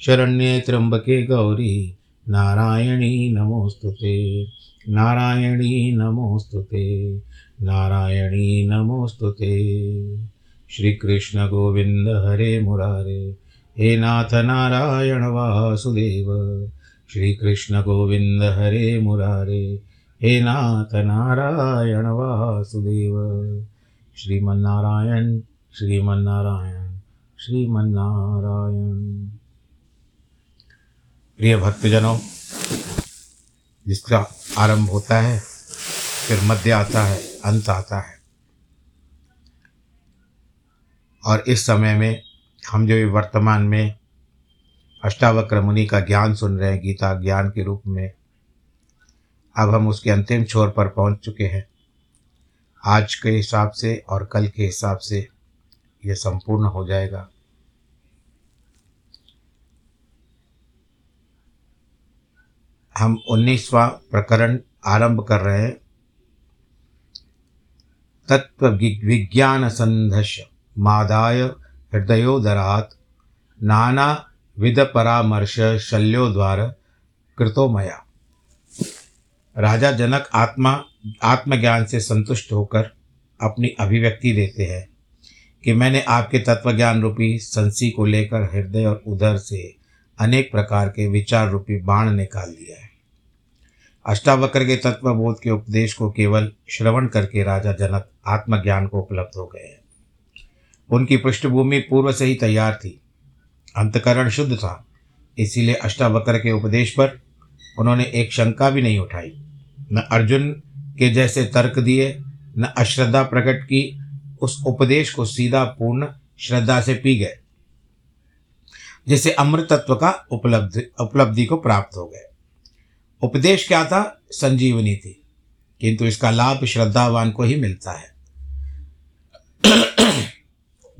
शरण्ये त्र्यम्बके गौरी। नारायणी नमोऽस्तु ते नारायणी नमोऽस्तु ते नारायणी नमोऽस्तु ते श्रीकृष्ण गोविन्द हरे मुरारे। हे नाथ नारायण वासुदेव। श्रीकृष्ण गोविन्द हरे मुरारे। हे नाथ नारायण वासुदेव। श्रीमन्नारायण श्रीमन्नारायण श्रीमन्नारायण। प्रिय भक्तजनों, जिसका आरंभ होता है, फिर मध्य आता है, अंत आता है। और इस समय में हम जो वर्तमान में अष्टावक्र मुनि का ज्ञान सुन रहे हैं, गीता ज्ञान के रूप में, अब हम उसके अंतिम छोर पर पहुँच चुके हैं। आज के हिसाब से और कल के हिसाब से यह संपूर्ण हो जाएगा। हम उन्नीसवा प्रकरण आरंभ कर रहे हैं। तत्व विज्ञान संधश मादाय हृदयोदरात नाना विध परामर्श शल्यो द्वार कृतो मया। राजा जनक आत्मा आत्मज्ञान से संतुष्ट होकर अपनी अभिव्यक्ति देते हैं कि मैंने आपके तत्वज्ञान रूपी संसी को लेकर हृदय और उदर से अनेक प्रकार के विचार रूपी बाण निकाल लिया है। अष्टावक्र के तत्वबोध के उपदेश को केवल श्रवण करके राजा जनक आत्मज्ञान को उपलब्ध हो गए हैं। उनकी पृष्ठभूमि पूर्व से ही तैयार थी। अंतकरण शुद्ध था, इसीलिए अष्टावक्र के उपदेश पर उन्होंने एक शंका भी नहीं उठाई। न अर्जुन के जैसे तर्क दिए, न अश्रद्धा प्रकट की, उस उपदेश को सीधा पूर्ण श्रद्धा से पी गए जिससे अमृत तत्व का उपलब्धि उपलब्धि को प्राप्त हो गए। उपदेश क्या था? संजीवनी थी। किंतु इसका लाभ श्रद्धावान को ही मिलता है।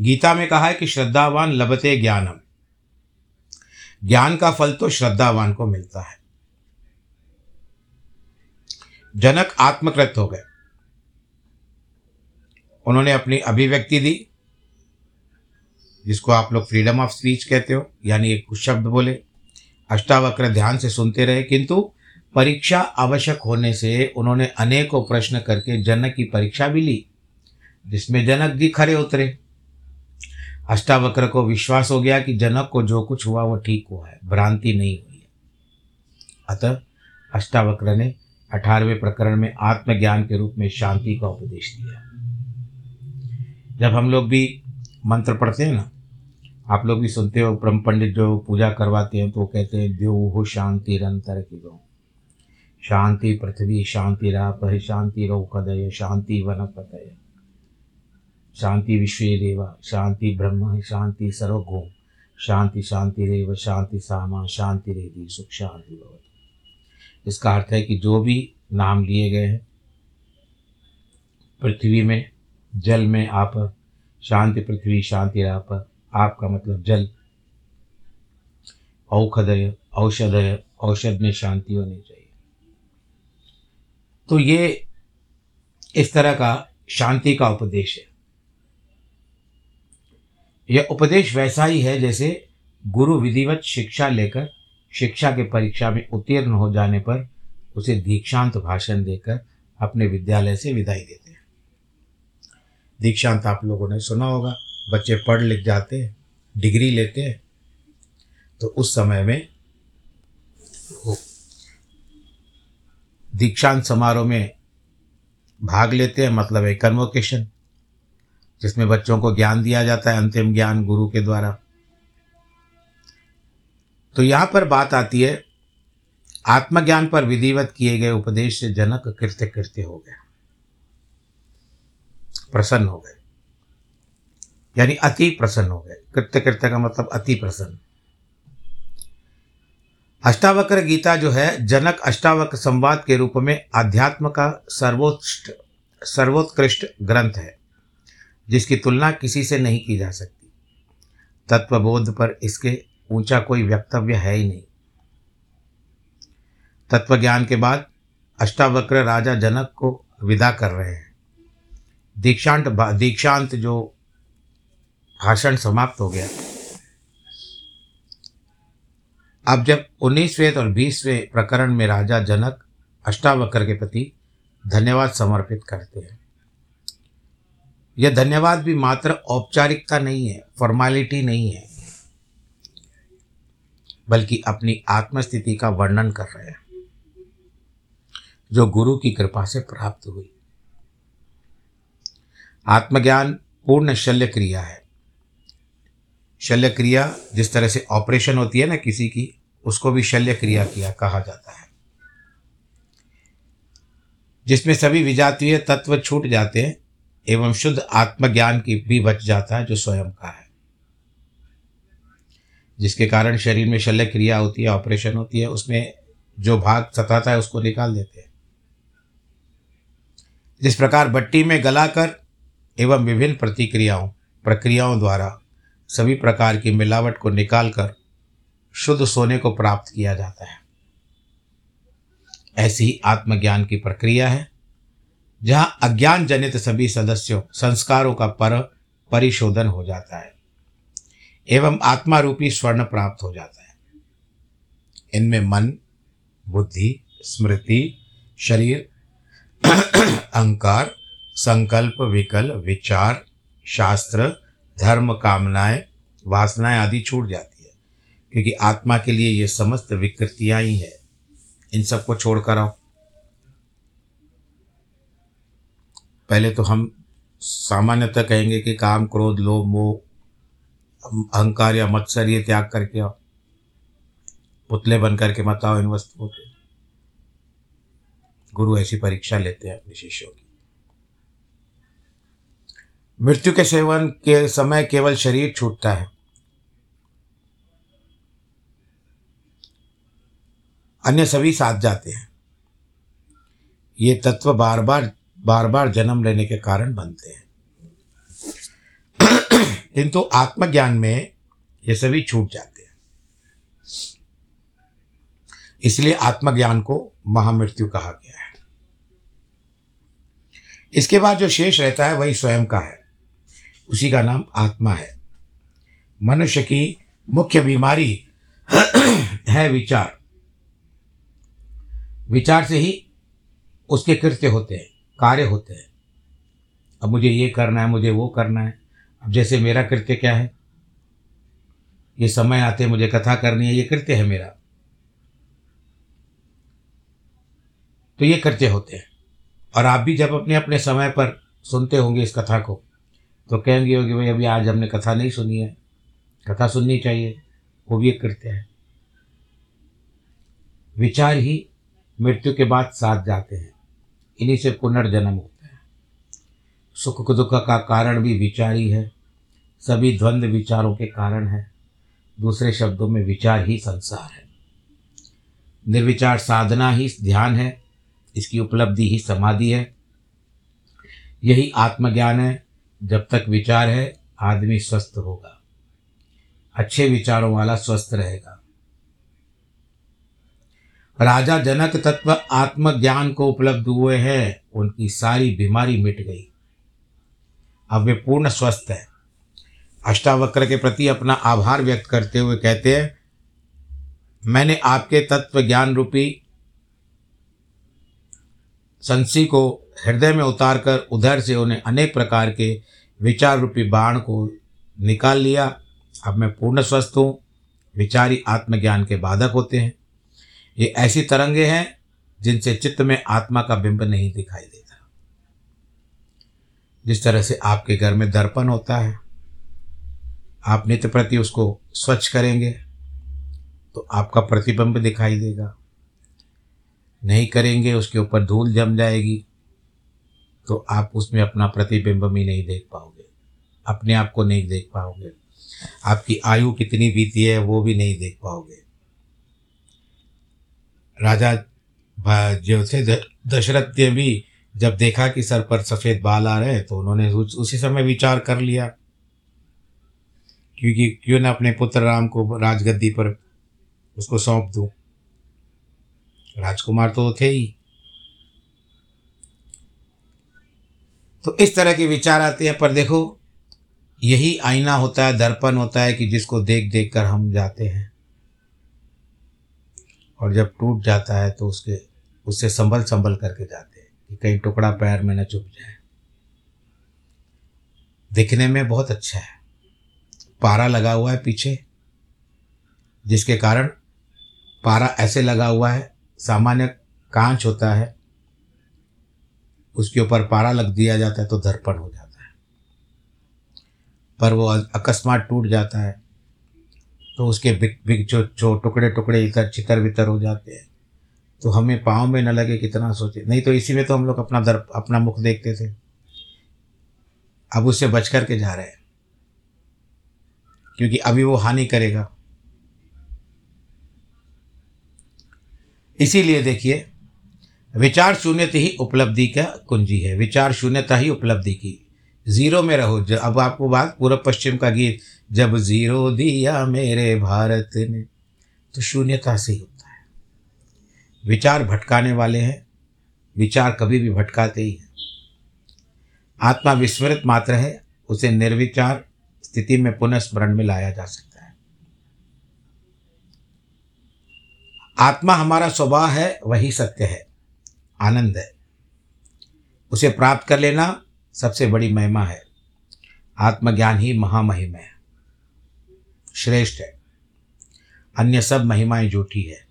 गीता में कहा है कि श्रद्धावान लभते ज्ञानम। ज्ञान का फल तो श्रद्धावान को मिलता है। जनक आत्मकृत हो गए। उन्होंने अपनी अभिव्यक्ति दी, जिसको आप लोग फ्रीडम ऑफ़ स्पीच कहते हो, यानी एक कुछ शब्द बोले। अष्टावक्र ध्यान से सुनते रहे, किंतु परीक्षा आवश्यक होने से उन्होंने अनेकों प्रश्न करके जनक की परीक्षा भी ली, जिसमें जनक जी खरे उतरे। अष्टावक्र को विश्वास हो गया कि जनक को जो कुछ हुआ वो ठीक हुआ है, भ्रांति नहीं हुई है। अतः अष्टावक्र ने अठारहवें प्रकरण में आत्मज्ञान के रूप में शांति का उपदेश दिया। जब हम लोग भी मंत्र पढ़ते हैं ना, आप लोग भी सुनते हो ब्रह्म पंडित जो पूजा करवाते हैं तो कहते हैं, देव हो शांति निरंतर की गो शांति पृथ्वी, शांति राप शांति रौकदय शांति वनपतय। शांति विश्व देवा शांति ब्रह्म शांति सर्वगो शांति शांति रेव शांति सामा, शांति रेदी सुख शांति भवती। इसका अर्थ है कि जो भी नाम लिए गए हैं, पृथ्वी में, जल में आप, शांति पृथ्वी, शांति राप, आपका मतलब जल। औषधय औषधय, औषध में शांति होनी चाहिए। तो ये इस तरह का शांति का उपदेश है। यह उपदेश वैसा ही है जैसे गुरु विधिवत शिक्षा लेकर शिक्षा के परीक्षा में उत्तीर्ण हो जाने पर उसे दीक्षांत भाषण देकर अपने विद्यालय से विदाई देते हैं। दीक्षांत आप लोगों ने सुना होगा, बच्चे पढ़ लिख जाते हैं, डिग्री लेते हैं तो उस समय में दीक्षांत समारोह में भाग लेते हैं मतलब है कन्वोकेशन जिसमें बच्चों को ज्ञान दिया जाता है, अंतिम ज्ञान गुरु के द्वारा। तो यहाँ पर बात आती है, आत्मज्ञान पर विधिवत किए गए उपदेश से जनक कृत्य कृत्य हो गया, प्रसन्न हो गए, यानी अति प्रसन्न हो गए। कृत्य कृत्य का मतलब अति प्रसन्न। अष्टावक्र गीता जो है, जनक अष्टावक्र संवाद के रूप में अध्यात्म का सर्वोत्कृष्ट सर्वोत्कृष्ट ग्रंथ है, जिसकी तुलना किसी से नहीं की जा सकती। तत्वबोध पर इसके ऊँचा कोई वक्तव्य है ही नहीं। तत्व ज्ञान के बाद अष्टावक्र राजा जनक को विदा कर रहे हैं। दीक्षांत दीक्षांत जो भाषण समाप्त हो गया। अब जब उन्नीसवें और बीसवें प्रकरण में राजा जनक अष्टावक्र के प्रति धन्यवाद समर्पित करते हैं। यह धन्यवाद भी मात्र औपचारिकता नहीं है फॉर्मेलिटी नहीं है, बल्कि अपनी आत्मस्थिति का वर्णन कर रहे हैं, जो गुरु की कृपा से प्राप्त हुई। आत्मज्ञान पूर्ण शल्य क्रिया है। शल्य क्रिया जिस तरह से ऑपरेशन होती है ना किसी की उसको भी शल्य क्रिया किया कहा जाता है। जिसमें सभी विजातीय तत्व छूट जाते हैं एवं शुद्ध आत्मज्ञान की भी बच जाता है जो स्वयं का है। जिसके कारण शरीर में शल्य क्रिया होती है, ऑपरेशन होती है, उसमें जो भाग सताता है उसको निकाल देते हैं। जिस प्रकार भट्टी में गलाकर एवं विभिन्न प्रतिक्रियाओं, प्रक्रियाओं द्वारा सभी प्रकार की मिलावट को निकालकर शुद्ध सोने को प्राप्त किया जाता है। ऐसी आत्मज्ञान की प्रक्रिया है, जहाँ अज्ञान जनित सभी सदस्यों, संस्कारों का पर परिशोधन हो जाता है, एवं आत्मा रूपी स्वर्ण प्राप्त हो जाता है। इनमें मन, बुद्धि, स्मृति, शरीर, अहंकार, संकल्प विकल्प विचार, शास्त्र, धर्म, कामनाएँ, वासनाएँ आदि छूट जाती क्योंकि आत्मा के लिए ये समस्त विकृतियाँ ही है। इन सबको छोड़कर आओ। पहले तो हम सामान्यतः कहेंगे कि काम, क्रोध, लोभ, मोह, अहंकार या मत्सर, ये त्याग करके आओ। पुतले बन करके मत आओ इन वस्तुओं के। गुरु ऐसी परीक्षा लेते हैं अपने शिष्यों की। मृत्यु के सेवन के समय केवल शरीर छूटता है। अन्य सभी साथ जाते हैं। ये तत्व बार बार बार बार जन्म लेने के कारण बनते हैं। किंतु आत्मज्ञान में ये सभी छूट जाते हैं। इसलिए आत्मज्ञान को महामृत्यु कहा गया है। इसके बाद जो शेष रहता है, वही स्वयं का है। उसी का नाम आत्मा है। मनुष्य की मुख्य बीमारी है विचार। विचार से ही उसके कृत्य होते हैं, कार्य होते हैं। अब मुझे ये करना है, मुझे वो करना है। अब जैसे मेरा कृत्य क्या है? ये समय आते, मुझे कथा करनी है, ये कृत्य है मेरा। तो ये कृत्य होते हैं। और आप भी जब अपने अपने समय पर सुनते होंगे इस कथा को तो कहेंगे होगी, भाई, अभी आज हमने कथा नहीं सुनी है। कथा सुननी चाहिए, वो भी एक कृत्य है। विचार ही मृत्यु के बाद साथ जाते हैं। इन्हीं से पुनर्जन्म होता है। सुख दुख का कारण भी विचार ही। है सभी द्वंद्व विचारों के कारण है। दूसरे शब्दों में विचार ही संसार है। निर्विचार साधना ही ध्यान है। इसकी उपलब्धि ही समाधि है। यही आत्मज्ञान है। जब तक विचार है, आदमी स्वस्थ होगा। अच्छे विचारों वाला स्वस्थ रहेगा। राजा जनक तत्व आत्मज्ञान को उपलब्ध हुए हैं। उनकी सारी बीमारी मिट गई। अब वे पूर्ण स्वस्थ है। अष्टावक्र के प्रति अपना आभार व्यक्त करते हुए कहते हैं, मैंने आपके तत्व ज्ञान रूपी संसी को हृदय में उतारकर उधर से उन्हें अनेक प्रकार के विचार रूपी बाण को निकाल लिया। अब मैं पूर्ण स्वस्थ हूँ। विचारी आत्मज्ञान के बाधक होते हैं। ये ऐसी तरंगे हैं जिनसे चित्त में आत्मा का बिंब नहीं दिखाई देता। जिस तरह से आपके घर में दर्पण होता है, आप नित्य प्रति उसको स्वच्छ करेंगे तो आपका प्रतिबिंब दिखाई देगा। नहीं करेंगे, उसके ऊपर धूल जम जाएगी तो आप उसमें अपना प्रतिबिंब भी नहीं देख पाओगे। अपने आप को नहीं देख पाओगे। आपकी आयु कितनी बीती है, वो भी नहीं देख पाओगे। राजा जो थे दशरथ ने भी जब देखा कि सर पर सफ़ेद बाल आ रहे हैं तो उन्होंने उसी समय विचार कर लिया। क्योंकि क्यों ना अपने पुत्र राम को राजगद्दी पर उसको सौंप दूँ? राजकुमार तो थे ही। तो इस तरह के विचार आते हैं, पर देखो, यही आईना होता है, दर्पण होता है कि जिसको देख देख कर हम जाते हैं। और जब टूट जाता है तो उसके, उससे संभल संभल करके जाते हैं कि कहीं टुकड़ा पैर में न चुप जाए। दिखने में बहुत अच्छा है। पारा लगा हुआ है पीछे, जिसके कारण पारा ऐसे लगा हुआ है, सामान्य कांच होता है, उसके ऊपर पारा लग दिया जाता है तो दर्पण हो जाता है। पर वो अकस्मात टूट जाता है तो उसके बिग बिग जो जो टुकड़े टुकड़े इधर चितर वितर हो जाते हैं। तो हमें पाँव में न लगे कितना सोचे। नहीं तो इसी में तो हम लोग अपना दर, अपना मुख देखते थे। अब उससे बच कर के जा रहे हैं। क्योंकि अभी वो हानि करेगा। इसीलिए देखिए, विचार शून्यता ही उपलब्धि का कुंजी है। विचार शून्यता ही उपलब्धि की। ज़ीरो में रहो। अब आपको बात पूर्व पश्चिम का गीत, जब ज़ीरो दिया मेरे भारत ने तो शून्यता से ही होता है। विचार भटकाने वाले हैं, विचार कभी भी भटकाते ही हैं। आत्मा विस्मृत मात्र है, उसे निर्विचार स्थिति में पुनः स्मरण में लाया जा सकता है। आत्मा हमारा स्वभाव है, वही सत्य है, आनंद है। उसे प्राप्त कर लेना सबसे बड़ी महिमा है। आत्मज्ञान ही महामहिम है। श्रेष्ठ है। अन्य सब महिमाएँ झूठी है।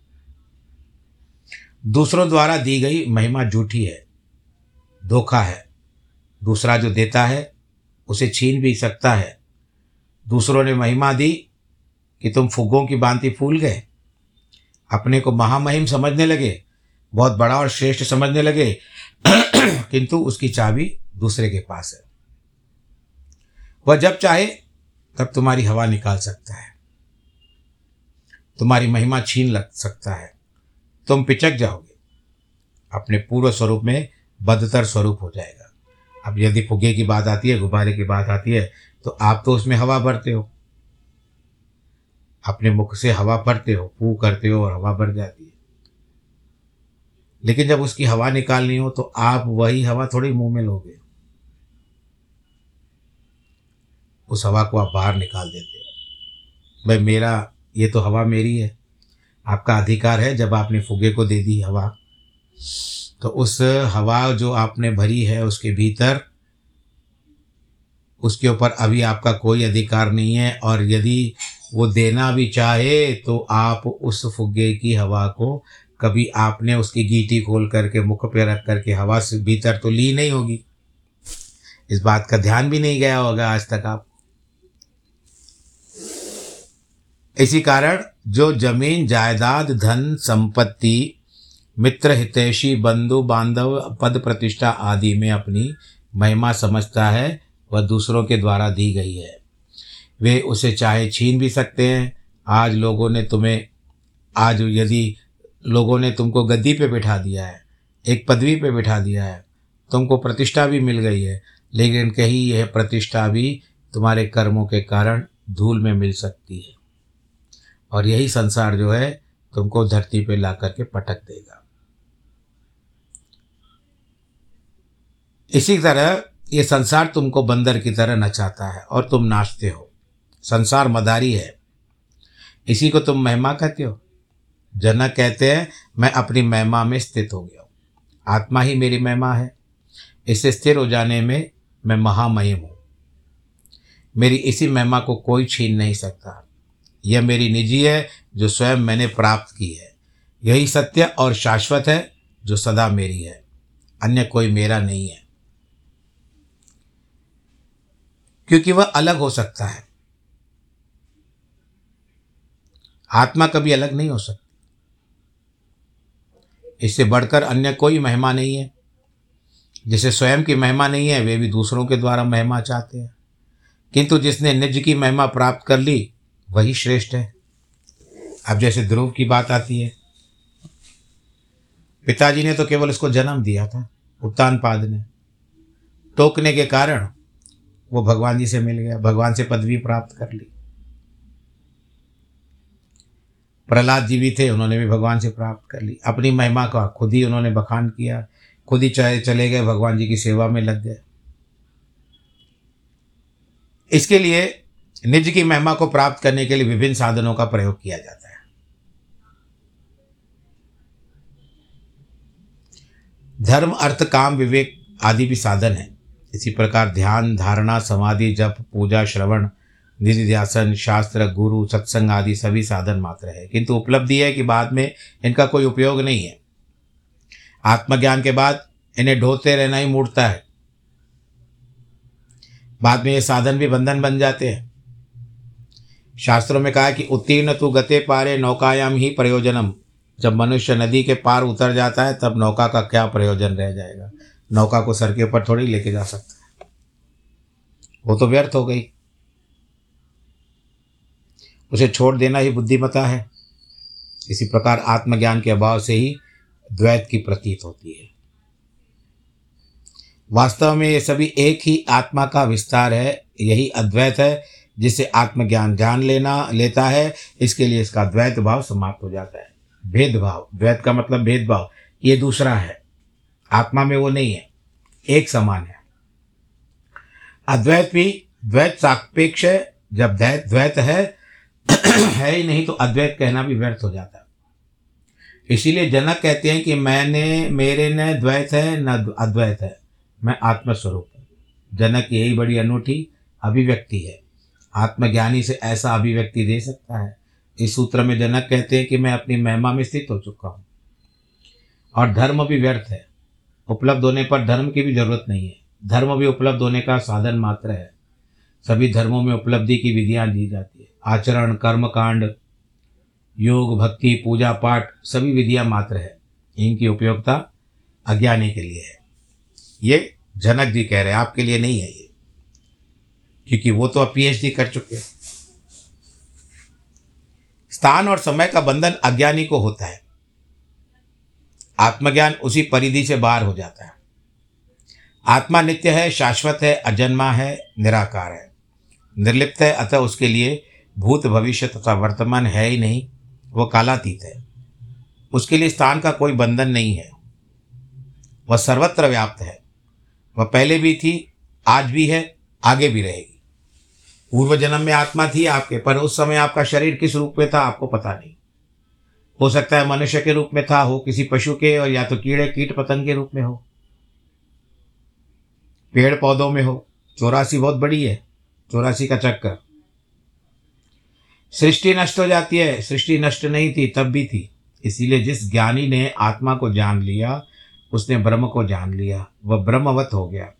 दूसरों द्वारा दी गई महिमा झूठी है। धोखा है। दूसरा जो देता है, उसे छीन भी सकता है। दूसरों ने महिमा दी कि तुम फुग्गों की बांति फूल गए। अपने को महामहिम समझने लगे। बहुत बड़ा और श्रेष्ठ समझने लगे। किंतु उसकी चाबी दूसरे के पास है। वह जब चाहे, तब तुम्हारी हवा निकाल सकता है। तुम्हारी महिमा छीन लग सकता है। तुम पिचक जाओगे। अपने पूर्व स्वरूप में बदतर स्वरूप हो जाएगा। अब यदि फुगे की बात आती है, गुब्बारे की बात आती है तो आप तो उसमें हवा भरते हो। अपने मुख से हवा भरते हो पू करते हो और हवा भर जाती है। लेकिन जब उसकी हवा निकालनी हो तो आप वही हवा थोड़ी मुँह में लोगे। उस हवा को आप बाहर निकाल देते हो। भाई, मेरा, ये तो हवा मेरी है। आपका अधिकार है जब आपने फुगे को दे दी हवा। तो उस हवा जो आपने भरी है उसके भीतर, उसके ऊपर अभी आपका कोई अधिकार नहीं है और यदि वो देना भी चाहे तो आप उस फुग्गे की हवा को कभी आपने उसकी गीटी खोल करके, मुख पे रख करके हवा से भीतर तो ली नहीं होगी। इस बात का ध्यान भी नहीं गया होगा आज तक आप। इसी कारण जो ज़मीन, जायदाद, धन, संपत्ति, मित्र, हितैषी, बंधु, बांधव, पद प्रतिष्ठा आदि में अपनी महिमा समझता है, वह दूसरों के द्वारा दी गई है। वे उसे चाहे छीन भी सकते हैं। आज लोगों ने तुम्हें, आज यदि लोगों ने तुमको गद्दी पे बिठा दिया है, एक पदवी पे बिठा दिया है, तुमको प्रतिष्ठा भी मिल गई है, लेकिन कहीं यह प्रतिष्ठा भी तुम्हारे कर्मों के कारण धूल में मिल सकती है। और यही संसार जो है तुमको धरती पे ला करके पटक देगा। इसी तरह ये संसार तुमको बंदर की तरह नचाता है और तुम नाचते हो। संसार मदारी है। इसी को तुम महिमा कहते हो। जनक कहते हैं, मैं अपनी महिमा में स्थित हो गया हूँ। आत्मा ही मेरी महिमा है। इसे स्थिर हो जाने में मैं महामहिम हूँ। मेरी इसी महिमा को कोई छीन नहीं सकता। यह मेरी निजी है, जो स्वयं मैंने प्राप्त की है। यही सत्य और शाश्वत है, जो सदा मेरी है। अन्य कोई मेरा नहीं है। क्योंकि वह अलग हो सकता है। आत्मा कभी अलग नहीं हो सकती। इससे बढ़कर अन्य कोई महिमा नहीं है। जिसे स्वयं की महिमा नहीं है, वे भी दूसरों के द्वारा महिमा चाहते हैं। किंतु जिसने निज की महिमा प्राप्त कर ली वही श्रेष्ठ है। अब जैसे ध्रुव की बात आती है, पिताजी ने तो केवल उसको जन्म दिया था, उत्तान पाद ने। टोकने के कारण वो भगवान जी से मिल गया, भगवान से पदवी प्राप्त कर ली। प्रहलाद जी भी थे, उन्होंने भी भगवान से प्राप्त कर ली। अपनी महिमा का खुद ही उन्होंने बखान किया, खुद ही चाहे चले गए, भगवान जी की सेवा में लग गए। इसके लिए निज की महिमा को प्राप्त करने के लिए विभिन्न साधनों का प्रयोग किया जाता है। धर्म, अर्थ, काम, विवेक आदि भी साधन है। इसी प्रकार ध्यान, धारणा, समाधि, जप, पूजा, श्रवण, निधि ध्यासन शास्त्र, गुरु, सत्संग आदि सभी साधन मात्र है। किंतु उपलब्धि है कि बाद में इनका कोई उपयोग नहीं है। आत्मज्ञान के बाद इन्हें ढोते रहना ही मूर्ता है। बाद में ये साधन भी बंधन बन जाते हैं। शास्त्रों में कहा है कि उत्तीर्ण तु गते पारे नौकायाम ही प्रयोजनम। जब मनुष्य नदी के पार उतर जाता है, तब नौका का क्या प्रयोजन रह जाएगा? नौका को सर के ऊपर थोड़ी लेके जा सकता है। वो तो व्यर्थ हो गई। उसे छोड़ देना ही बुद्धिमता है। इसी प्रकार आत्मज्ञान के अभाव से ही द्वैत की प्रतीत होती है। वास्तव में ये सभी एक ही आत्मा का विस्तार है, यही अद्वैत है जिसे आत्मज्ञान जान लेना, लेता है, इसके लिए इसका द्वैत भाव समाप्त हो जाता है। भेदभाव, द्वैत का मतलब भेदभाव, ये दूसरा है। आत्मा में वो नहीं है, एक समान है। अद्वैत भी द्वैत सापेक्ष है, जब द्वैत द्वैत है है ही नहीं तो अद्वैत कहना भी व्यर्थ हो जाता है। इसीलिए जनक कहते हैं कि मैंने, मेरे न द्वैत है, न अद्वैत है, मैं आत्मस्वरूप हूँ। जनक यही बड़ी अनूठी अभिव्यक्ति है। आत्मज्ञानी से ऐसा अभिव्यक्ति दे सकता है। इस सूत्र में जनक कहते हैं कि मैं अपनी महिमा में स्थित हो चुका हूँ। और धर्म भी व्यर्थ है। उपलब्ध होने पर धर्म की भी ज़रूरत नहीं है। धर्म भी उपलब्ध होने का साधन मात्र है। सभी धर्मों में उपलब्धि की विधियाँ दी जाती है। आचरण, कर्म कांड, योग, भक्ति, पूजा पाठ, सभी विधियाँ मात्र है। इनकी उपयोगिता अज्ञानी के लिए है। ये जनक जी कह रहे हैं। आपके लिए नहीं है ये। क्योंकि वो तो अब पीएचडी कर चुके हैं। स्थान और समय का बंधन अज्ञानी को होता है। आत्मज्ञान उसी परिधि से बाहर हो जाता है। आत्मा नित्य है, शाश्वत है, अजन्मा है, निराकार है। निर्लिप्त है, अतः उसके लिए भूत भविष्य तथा वर्तमान है ही नहीं वह कालातीत है। उसके लिए स्थान का कोई बंधन नहीं है। वह सर्वत्र व्याप्त है। वह पहले भी थी, आज भी है, आगे भी रहेगी। पूर्व जन्म में आत्मा थी आपके, पर उस समय आपका शरीर किस रूप में था, आपको पता नहीं। हो सकता है मनुष्य के रूप में था, हो किसी पशु के, और या तो कीड़े, कीट पतंग के रूप में हो। पेड़ पौधों में हो। चौरासी बहुत बड़ी है, चौरासी का चक्कर। सृष्टि नष्ट हो जाती है। सृष्टि नष्ट नहीं थी, तब भी थी। इसीलिए जिस ज्ञानी ने आत्मा को जान लिया, उसने ब्रह्म को जान लिया। वह ब्रह्मवत हो गया।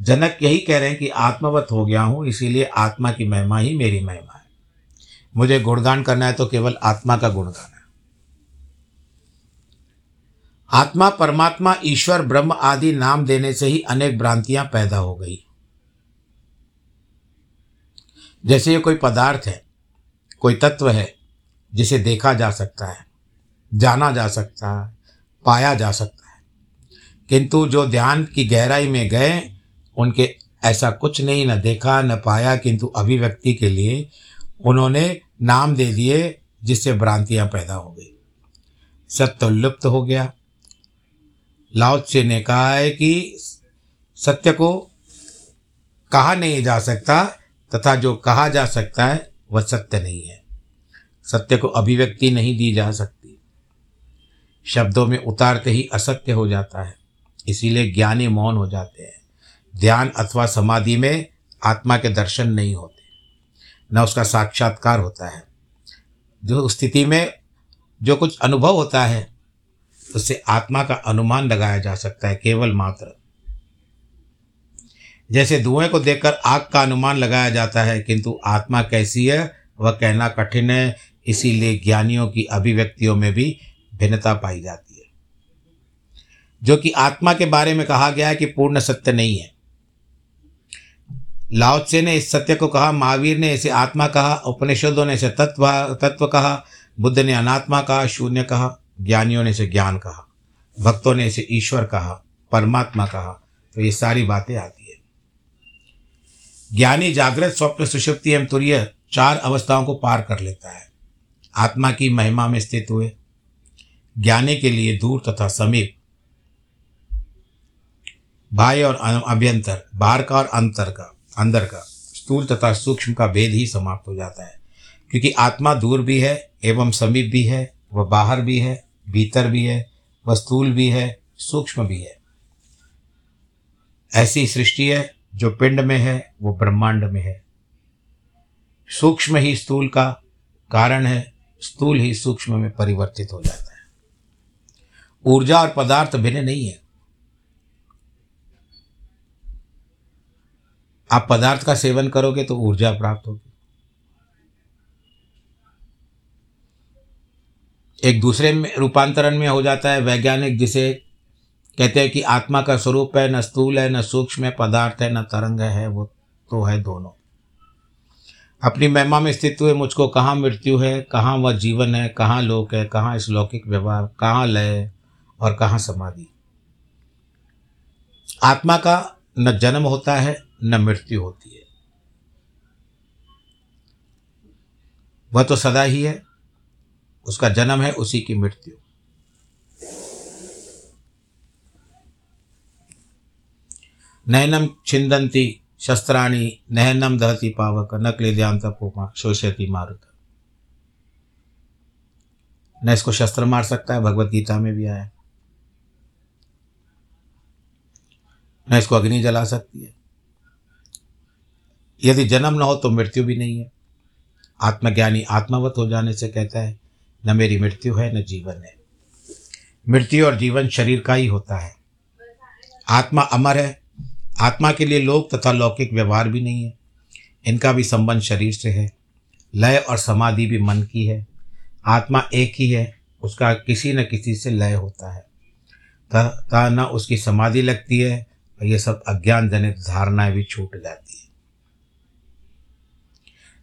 जनक यही कह रहे हैं कि आत्मवत हो गया हूँ, इसीलिए आत्मा की महिमा ही मेरी महिमा है। मुझे गुणगान करना है तो केवल आत्मा का गुणगान है। आत्मा, परमात्मा, ईश्वर, ब्रह्म आदि नाम देने से ही अनेक भ्रांतियाँ पैदा हो गई। जैसे ये कोई पदार्थ है, कोई तत्व है, जिसे देखा जा सकता है, जाना जा सकता है, पाया जा सकता है। किंतु जो ध्यान की गहराई में गए उनके ऐसा कुछ नहीं, न देखा, न पाया, किंतु अभिव्यक्ति के लिए उन्होंने नाम दे दिए जिससे भ्रांतियाँ पैदा हो गई। सत्य लुप्त हो गया। लाओत्से ने कहा है कि सत्य को कहा नहीं जा सकता तथा जो कहा जा सकता है, वह सत्य नहीं है। सत्य को अभिव्यक्ति नहीं दी जा सकती। शब्दों में उतारते ही असत्य हो जाता है। इसीलिए ज्ञानी मौन हो जाते हैं। ध्यान अथवा समाधि में आत्मा के दर्शन नहीं होते। न उसका साक्षात्कार होता है। जो स्थिति में जो कुछ अनुभव होता है, उससे आत्मा का अनुमान लगाया जा सकता है केवल मात्र। जैसे धुएँ को देखकर आग का अनुमान लगाया जाता है, किंतु आत्मा कैसी है, वह कहना कठिन है, इसीलिए ज्ञानियों की अभिव्यक्तियों में भी भिन्नता पाई जाती है। जो कि आत्मा के बारे में कहा गया है कि पूर्ण सत्य नहीं है। लाओत्से ने इस सत्य को कहा, महावीर ने इसे आत्मा कहा, उपनिषदों ने इसे तत्व तत्व कहा, बुद्ध ने अनात्मा कहा, शून्य कहा, ज्ञानियों ने इसे ज्ञान कहा, भक्तों ने इसे ईश्वर कहा, परमात्मा कहा। तो ये सारी बातें आती है। ज्ञानी जागृत स्वप्न सुषुप्ति एवं तुरीय चार अवस्थाओं को पार कर लेता है। आत्मा की महिमा में स्थित हुए, ज्ञानी के लिए दूर तथा समीप, बाह्य और अभ्यंतर, बाहर का और अंतर का। अंदर का। स्थूल तथा सूक्ष्म का भेद ही समाप्त हो जाता है। क्योंकि आत्मा दूर भी है, एवं समीप भी है, वह बाहर भी है, भीतर भी है, वह स्थूल भी है, सूक्ष्म भी है। ऐसी सृष्टि है, जो पिंड में है, वो ब्रह्मांड में है। सूक्ष्म ही स्थूल का कारण है, स्थूल ही सूक्ष्म में परिवर्तित हो जाता है। ऊर्जा और पदार्थ भिन्न नहीं है। आप पदार्थ का सेवन करोगे तो ऊर्जा प्राप्त होगी। एक दूसरे में रूपांतरण में हो जाता है वैज्ञानिक, जिसे कहते हैं कि आत्मा का स्वरूप है, न स्थूल है, न सूक्ष्म है, पदार्थ है, न तरंग है, वो तो है दोनों। अपनी महिमा में स्थित हुए मुझको कहाँ मृत्यु है, कहाँ वह जीवन है, कहाँ लोक है, कहाँ इस लौकिक व्यवहार, कहाँ लय और कहाँ समाधि। आत्मा का न जन्म होता है न मृत्यु होती है। वह तो सदा ही है, उसका जन्म है, उसी की मृत्यु। नयनम छिंदंती शस्त्राणी नहनम दहती पावक, न क्लेद्यांत पोमा, शोषयती मारुत। न इसको शस्त्र मार सकता है, भगवत गीता में भी आया। न इसको अग्नि जला सकती है। यदि जन्म न हो तो मृत्यु भी नहीं है। आत्मज्ञानी आत्मावत हो जाने से कहता है, न मेरी मृत्यु है, न जीवन है। मृत्यु और जीवन शरीर का ही होता है। आत्मा अमर है। आत्मा के लिए लोक तथा लौकिक व्यवहार भी नहीं है। इनका भी संबंध शरीर से है। लय और समाधि भी मन की है। आत्मा एक ही है। उसका किसी न किसी से लय होता है। ता न उसकी समाधि लगती है, और ये सब अज्ञान जनित धारणाएँ भी छूट जाती है।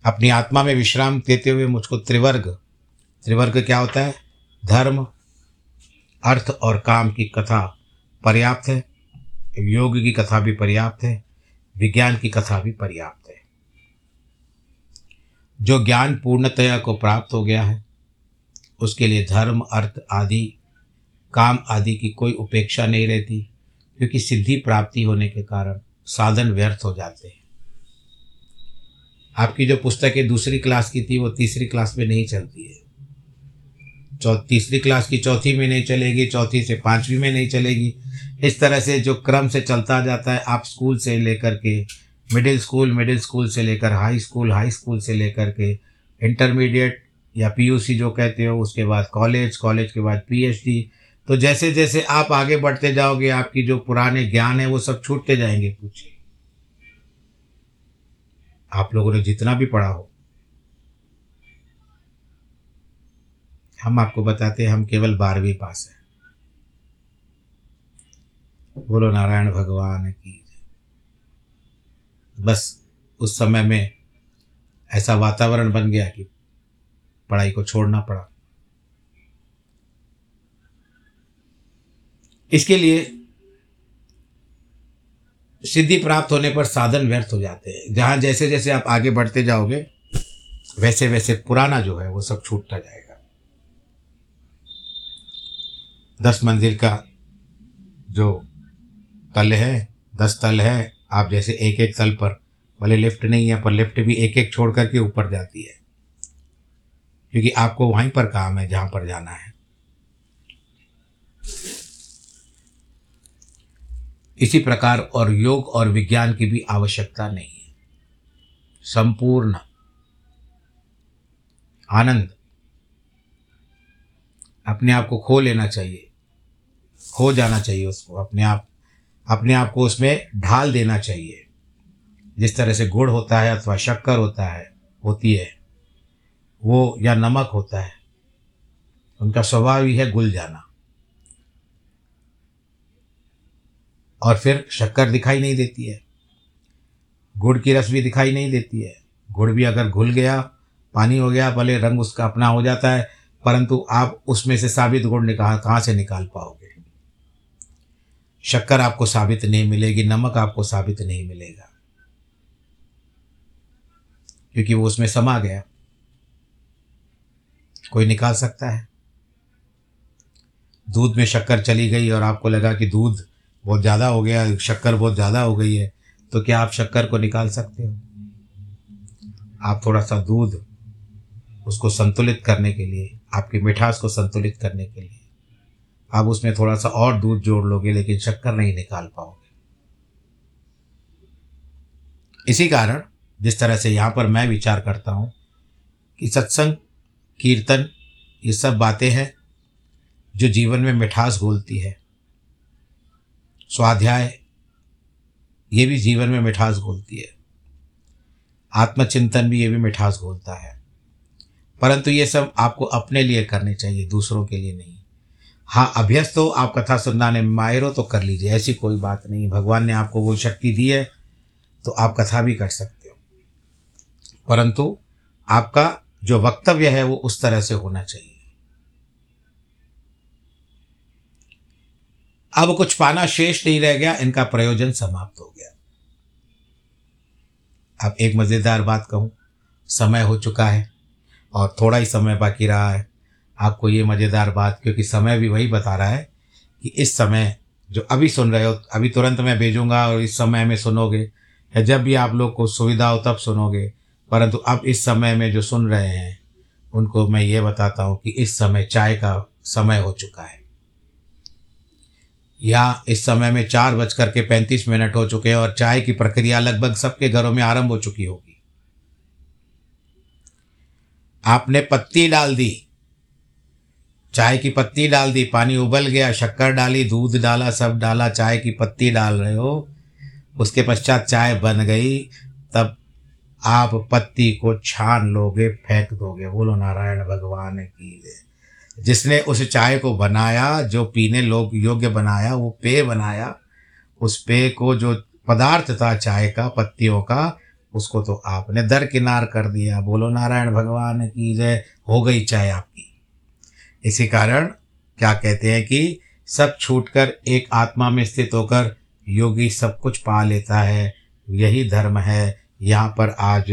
अपनी आत्मा में विश्राम देते हुए मुझको त्रिवर्ग त्रिवर्ग क्या होता है? धर्म, अर्थ और काम की कथा पर्याप्त है, योग की कथा भी पर्याप्त है, विज्ञान की कथा भी पर्याप्त है। जो ज्ञान पूर्णतया को प्राप्त हो गया है, उसके लिए धर्म, अर्थ आदि, काम आदि की कोई उपेक्षा नहीं रहती, क्योंकि सिद्धि प्राप्ति होने के कारण साधन व्यर्थ हो जाते हैं। आपकी जो पुस्तकें दूसरी क्लास की थी, वो तीसरी क्लास में नहीं चलती है। चौ, तीसरी क्लास की चौथी में नहीं चलेगी, चौथी से पाँचवीं में नहीं चलेगी। इस तरह से जो क्रम से चलता जाता है, आप स्कूल से लेकर के, मिडिल स्कूल मिडिल स्कूल से लेकर हाई स्कूल हाई स्कूल से लेकर के, इंटरमीडिएट या पीयूसी जो कहते हो, उसके बाद कॉलेज कॉलेज के बाद पीएचडी तो जैसे जैसे आप आगे बढ़ते जाओगे, आपकी जो पुराने ज्ञान है, वो सब छूटते जाएँगे कुछ आप लोगों ने जितना भी पढ़ा हो। हम आपको बताते हैं, हम केवल बारहवीं पास हैं। बोलो, नारायण भगवान की बस उस समय में ऐसा वातावरण बन गया कि पढ़ाई को छोड़ना पड़ा। इसके लिए सिद्धि प्राप्त होने पर साधन व्यर्थ हो जाते हैं। जहाँ जैसे जैसे आप आगे बढ़ते जाओगे, वैसे वैसे पुराना जो है वो सब छूटता जाएगा। दस मंजिल का जो तल है, दस तल है, आप जैसे एक एक तल पर, भले लिफ्ट नहीं है, पर लिफ्ट भी एक एक छोड़ करके ऊपर जाती है। क्योंकि आपको वहीं पर काम है, जहाँ पर जाना है। इसी प्रकार और योग और विज्ञान की भी आवश्यकता नहीं है। संपूर्ण आनंद अपने आप को खो लेना चाहिए। खो जाना चाहिए उसको, अपने आप अपने आप को उसमें ढाल देना चाहिए। जिस तरह से गुड़ होता है अथवा शक्कर होता है, होती है, वो या नमक होता है, उनका स्वभाव ही है गुल जाना। और फिर शक्कर दिखाई नहीं देती है। गुड़ की रस भी दिखाई नहीं देती है। गुड़ भी अगर घुल गया, पानी हो गया, भले रंग उसका अपना हो जाता है, परंतु आप उसमें से साबित गुड़ निकाल कहाँ से निकाल पाओगे? शक्कर आपको साबित नहीं मिलेगी, नमक आपको साबित नहीं मिलेगा। क्योंकि वो उसमें समा गया। कोई निकाल सकता है। दूध में शक्कर चली गई और आपको लगा कि दूध बहुत ज़्यादा हो गया, शक्कर बहुत ज़्यादा हो गई है तो क्या आप शक्कर को निकाल सकते हो? आप थोड़ा सा दूध उसको संतुलित करने के लिए, आपकी मिठास को संतुलित करने के लिए, आप उसमें थोड़ा सा और दूध जोड़ लोगे, लेकिन शक्कर नहीं निकाल पाओगे। इसी कारण, जिस तरह से यहाँ पर मैं विचार करता हूँ, कि सत्संग, कीर्तन, ये सब बातें हैं, जो जीवन में मिठास घोलती है। स्वाध्याय। ये भी जीवन में मिठास घोलती है। आत्मचिंतन भी ये भी मिठास घोलता है। परंतु ये सब आपको अपने लिए करने चाहिए, दूसरों के लिए नहीं। हाँ अभ्यस्त हो, आप कथा सुनाने में हो तो कर लीजिए, ऐसी कोई बात नहीं। भगवान ने आपको वो शक्ति दी है तो आप कथा भी कर सकते हो। परंतु आपका जो वक्तव्य है वो उस तरह से होना चाहिए। अब कुछ पाना शेष नहीं रह गया, इनका प्रयोजन समाप्त हो गया। अब एक मज़ेदार बात कहूँ, समय हो चुका है और थोड़ा ही समय बाकी रहा है। आपको ये मज़ेदार बात, क्योंकि समय भी वही बता रहा है कि इस समय जो अभी सुन रहे हो, अभी तुरंत मैं भेजूँगा और इस समय में सुनोगे, या जब भी आप लोग को सुविधा हो तब सुनोगे। परंतु अब इस समय में जो सुन रहे हैं, उनको मैं ये बताता हूँ कि इस समय चाय का समय हो चुका है। या इस समय में चार बज करके पैंतीस मिनट हो चुके हैं और चाय की प्रक्रिया लगभग सबके घरों में आरंभ हो चुकी होगी। आपने पत्ती डाल दी। चाय की पत्ती डाल दी, पानी उबल गया, शक्कर डाली, दूध डाला, सब डाला, चाय की पत्ती डाल रहे हो। उसके पश्चात चाय बन गई। तब आप पत्ती को छान लोगे, फेंक दोगे। बोलो नारायण भगवान की जिसने उस चाय को बनाया, जो पीने लोग योग्य बनाया, वो पेय बनाया, उस पेय को जो पदार्थ था चाय का, पत्तियों का, उसको तो आपने दर किनार कर दिया। बोलो, नारायण भगवान की जय, हो गई चाय आपकी। इसी कारण क्या कहते हैं कि सब छूटकर एक आत्मा में स्थित होकर योगी सब कुछ पा लेता है। यही धर्म है। यहाँ पर आज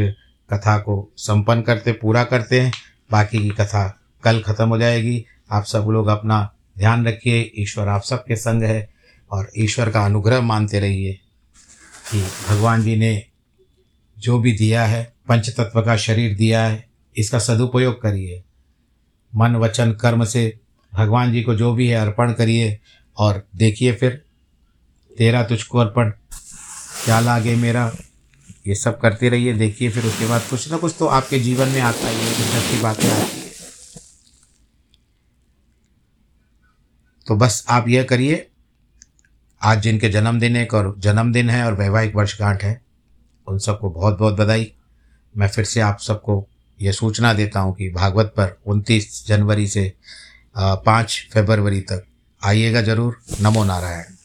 कथा को संपन्न करते, पूरा करते हैं। बाकी की कथा कल ख़त्म हो जाएगी। आप सब लोग अपना ध्यान रखिए। ईश्वर आप सबके संग है और ईश्वर का अनुग्रह मानते रहिए कि भगवान जी ने जो भी दिया है पंच तत्व का शरीर दिया है, इसका सदुपयोग करिए। मन, वचन, कर्म से भगवान जी को जो भी है अर्पण करिए और देखिए फिर, तेरा तुझको अर्पण, क्या लागे मेरा? ये सब करते रहिए, देखिए फिर उसके बाद कुछ ना कुछ तो आपके जीवन में आता ही है अच्छी बातें आती है तो बस आप यह करिए, आज जिनके जन्मदिन एक और जन्मदिन है और वैवाहिक वर्षगांठ है, उन सबको बहुत बहुत बधाई। मैं फिर से आप सबको यह सूचना देता हूँ कि भागवत पर उनतीस जनवरी से पाँच फरवरी तक आइएगा ज़रूर। नमो नारायण।